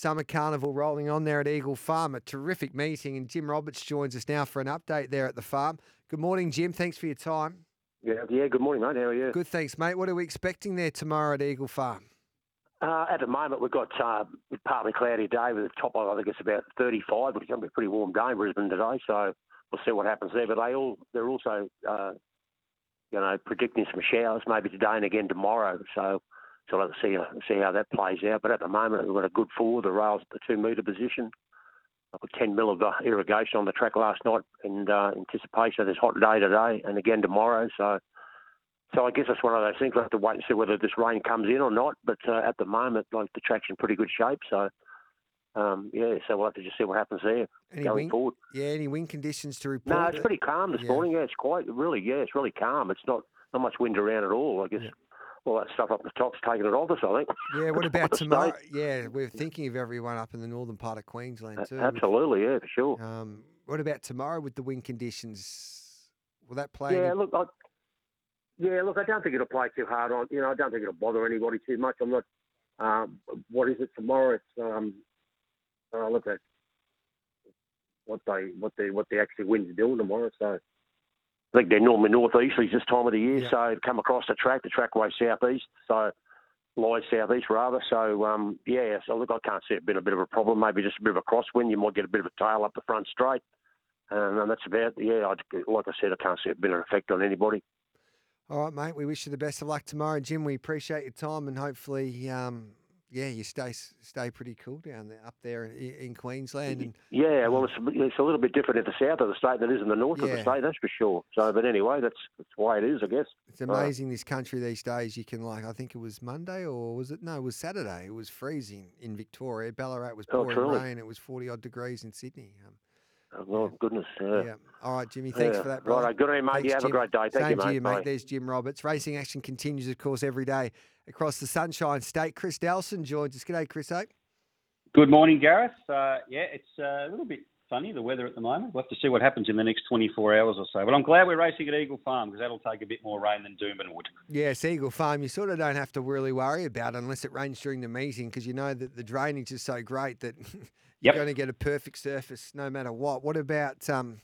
Summer Carnival rolling on there at Eagle Farm. A terrific meeting, and Jim Roberts joins us now for an update there at the farm. Good morning, Jim. Thanks for your time. Yeah, yeah. Good morning, mate. How are you? Good, thanks, mate. What are we expecting there tomorrow at Eagle Farm? Uh, at the moment, we've got uh, partly cloudy day with a top of I think it's about 35, which is going to be a pretty warm day in Brisbane today. So we'll see what happens there. But they all they're also uh, you know predicting some showers maybe today and again tomorrow. So so to see see how that plays out. But at the moment, we've got a good forward. The rails at the two metre position. I put 10 mil of uh, irrigation on the track last night in uh, anticipation of this hot day today and again tomorrow. So, so I guess it's one of those things. We'll have to wait and see whether this rain comes in or not. But uh, at the moment, like the track's in pretty good shape. So, um, yeah, so we'll have to just see what happens there Any going wind, forward. Yeah, any wind conditions to report? No, it's pretty calm this Yeah. morning. Yeah, it's quite really. Yeah, it's really calm. It's not not much wind around at all. I guess Yeah. All that stuff up the top's taking it off us. I think. Yeah, what about tomorrow? Yeah, we're thinking of everyone up in the northern part of Queensland too. Absolutely, yeah, for sure. Um, what about tomorrow with the wind conditions? Will that play? Yeah, any- look, I, yeah, look, I don't think it'll play too hard on. You know, I don't think it'll bother anybody too much. I'm not. Um, what is it tomorrow? It's um, uh, look at what they what they what they actually winds doing tomorrow. So I think they're normally northeasterlies this time of the year. Yeah. So come across the track, the track way southeast. So lies southeast rather. So um, yeah, so look, I can't see it being a bit of a problem. Maybe just a bit of a crosswind. You might get a bit of a tail up the front straight. Um, and that's about yeah. I, like I said, I can't see it being an effect on anybody. All right, mate. We wish you the best of luck tomorrow, Jim. We appreciate your time, and hopefully, um, yeah, you stay stay pretty cool down there, up there in, in Queensland. And Yeah, well, it's, it's a little bit different at the south of the state than it is in the north of the state, that's for sure. So, but anyway, that's that's the way it is, I guess. it's amazing this country these days. You can like, I think it was Monday or was it? No, it was Saturday. It was freezing in Victoria. Ballarat was Oh, pouring truly? rain. It was forty odd degrees in Sydney. Um, Oh, well, goodness. Yeah. yeah. All right, Jimmy. Thanks Yeah. for that, brother. Righto, good on you, mate. Thanks, you have Jim. a great day. Thank Same you, to mate. you, mate. Bye. There's Jim Roberts. Racing action continues, of course, every day across the Sunshine State. Chris Nelson joins us. G'day, Chris. eh? Good morning, Gareth. Uh, yeah, it's uh, a little bit funny, the weather at the moment. We'll have to see what happens in the next 24 hours or so. But I'm glad we're racing at Eagle Farm because that'll take a bit more rain than Doomben would. Yes, Eagle Farm. You sort of don't have to really worry about it unless it rains during the meeting because you know that the drainage is so great that you're Yep. going to get a perfect surface no matter what. What about um,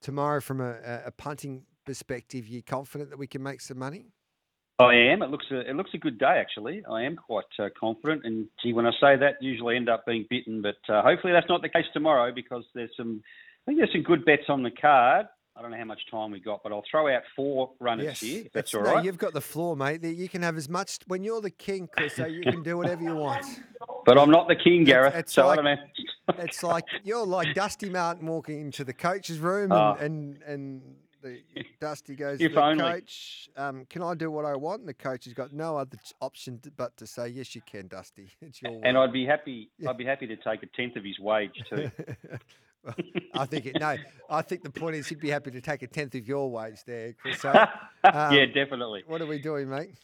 tomorrow from a, a- a punting perspective? You confident that we can make some money? I am. It looks a, it looks a good day, actually. I am quite uh, confident. And, gee, when I say that, usually end up being bitten. But uh, hopefully that's not the case tomorrow because there's some, I think there's some good bets on the card. I don't know how much time we got, but I'll throw out four runners here, if that's It's- all no, right. You've got the floor, mate. You can have as much when you're the king, Chris. So you can do whatever you want. But I'm not the king, Gareth. it's so like- I don't know. It's like you're like Dusty Martin walking into the coach's room, and Oh. and, and the Dusty goes, If to the only. coach, um, can I do what I want? And the coach has got no other option but to say, yes, you can, Dusty. It's your And way." I'd be happy. Yeah. I'd be happy to take a tenth of his wage too. Well, I think it. No, I think the point is he'd be happy to take a tenth of your wage there. So, yeah, um, definitely. what are we doing, mate?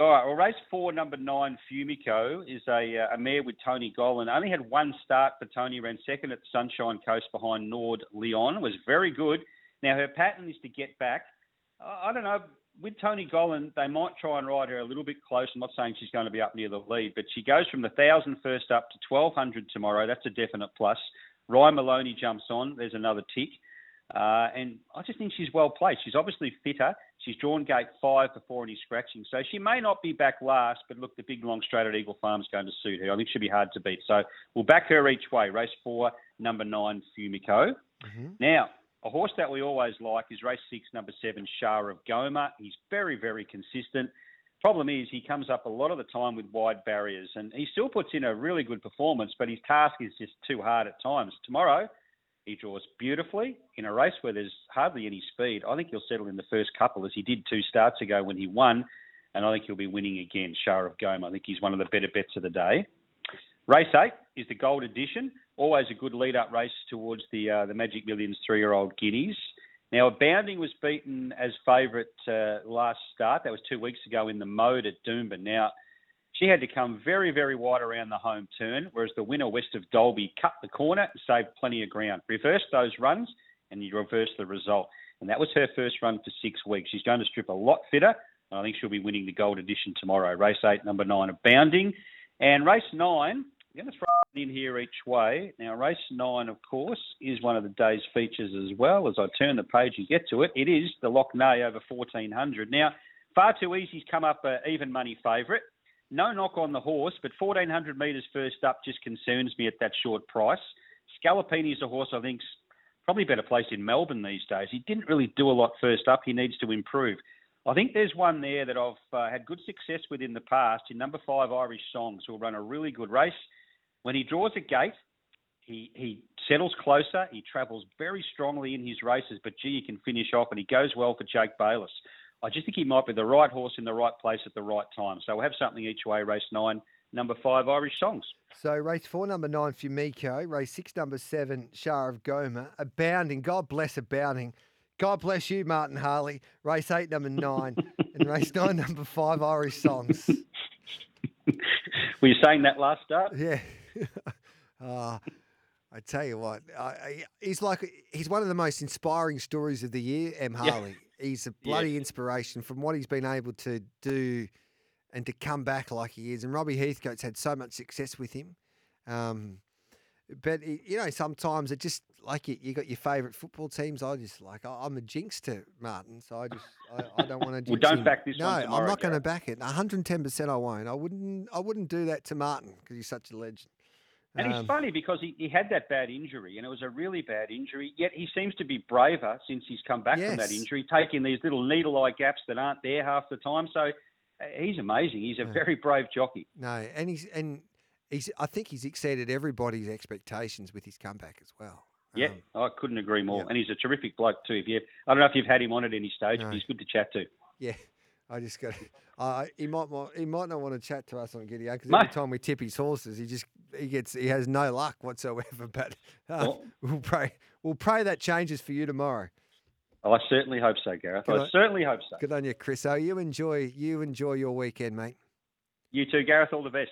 All right. Well, race four, number nine, Fumico, is a, uh, a mare with Tony Gollan. Only had one start for Tony. Ran second at Sunshine Coast behind Nord Leon. Was very good. Now her pattern is to get back. I don't know. With Tony Gollan, they might try and ride her a little bit close. I'm not saying she's going to be up near the lead, but she goes from the thousand first up to 1200 tomorrow. That's a definite plus. Ryan Maloney jumps on. There's another tick. Uh, and I just think she's well placed. She's obviously fitter. She's drawn gate five before any scratching. So she may not be back last, but look, the big long straight at Eagle Farm is going to suit her. I think she'll be hard to beat. So we'll back her each way. Race four, number nine, Fumico. Mhm. Now, a horse that we always like is race six, number seven, Shah of Goma. He's very, very consistent. Problem is, he comes up a lot of the time with wide barriers, and he still puts in a really good performance, but his task is just too hard at times. Tomorrow, he draws beautifully in a race where there's hardly any speed. I think he'll settle in the first couple, as he did two starts ago when he won, and I think he'll be winning again. Shah of Goma. I think he's one of the better bets of the day. Race eight is the Gold Edition. Always a good lead-up race towards the uh, the Magic Millions three-year-old guineas. Now, Bounding was beaten as favourite uh, last start. That was two weeks ago in the mode at Doomben. Now, she had to come very, very wide around the home turn, whereas the winner west of Dolby cut the corner and saved plenty of ground. Reversed those runs, and you reverse the result. And that was her first run for six weeks. She's going to strip a lot fitter. And I think she'll be winning the gold edition tomorrow. Race eight, number nine of Bounding. And race nine, Throw it in here each way. Now, race nine, of course, is one of the day's features as well. As I turn the page and get to it, it is the Lockyer over 1400. Now, far too easy's come up uh, even money favourite. No knock on the horse, but 1400 metres first up just concerns me at that short price. Scalapini is a horse I think's probably better placed in Melbourne these days. He didn't really do a lot first up. He needs to improve. I think there's one there that I've uh, had good success with in the past in number five Irish Songs, who'll run a really good race. When he draws a gate, he, he settles closer. He travels very strongly in his races, but gee, he can finish off, and he goes well for Jake Bayliss. I just think he might be the right horse in the right place at the right time. So we'll have something each way, race nine, number five, Irish Songs. So race four, number nine, Fumiko. Race six, number seven, Shah of Goma. Abounding, God bless Abounding. God bless you, Martin Harley. Race eight, number nine. and race nine, number five, Irish Songs. Were you saying that last start? Yeah. Uh, I tell you what, I, he's like he's one of the most inspiring stories of the year. M. Harley. Yeah. He's a bloody yeah. inspiration from what he's been able to do and to come back like he is. And Robbie Heathcote's had so much success with him. Um, but you know, sometimes it just like you, you got your favourite football teams. I just like I'm a jinx to Martin, so I just I, I don't want to. well, don't him. back this. No, tomorrow, I'm not going to back it. 110 percent, I won't. I wouldn't. I wouldn't do that to Martin because he's such a legend. And um, funny because he, he had that bad injury, and it was a really bad injury. Yet he seems to be braver since he's come back yes. from that injury, taking these little needle eye gaps that aren't there half the time. So uh, he's amazing. He's a very brave jockey. No, and he's and he's. I think he's exceeded everybody's expectations with his comeback as well. Yeah, um, I couldn't agree more. Yeah. And he's a terrific bloke too. If you, I don't know if you've had him on at any stage, no. but he's good to chat to. Yeah, I just got. Uh, he might he might not want to chat to us on Giddy because every time we tip his horses, he just he gets he has no luck whatsoever. But uh, well, we'll pray we'll pray that changes for you tomorrow. I certainly hope so, Gareth. Good I on, certainly hope so. Good on you, Chris. Oh, you enjoy you enjoy your weekend, mate. You too, Gareth. All the best.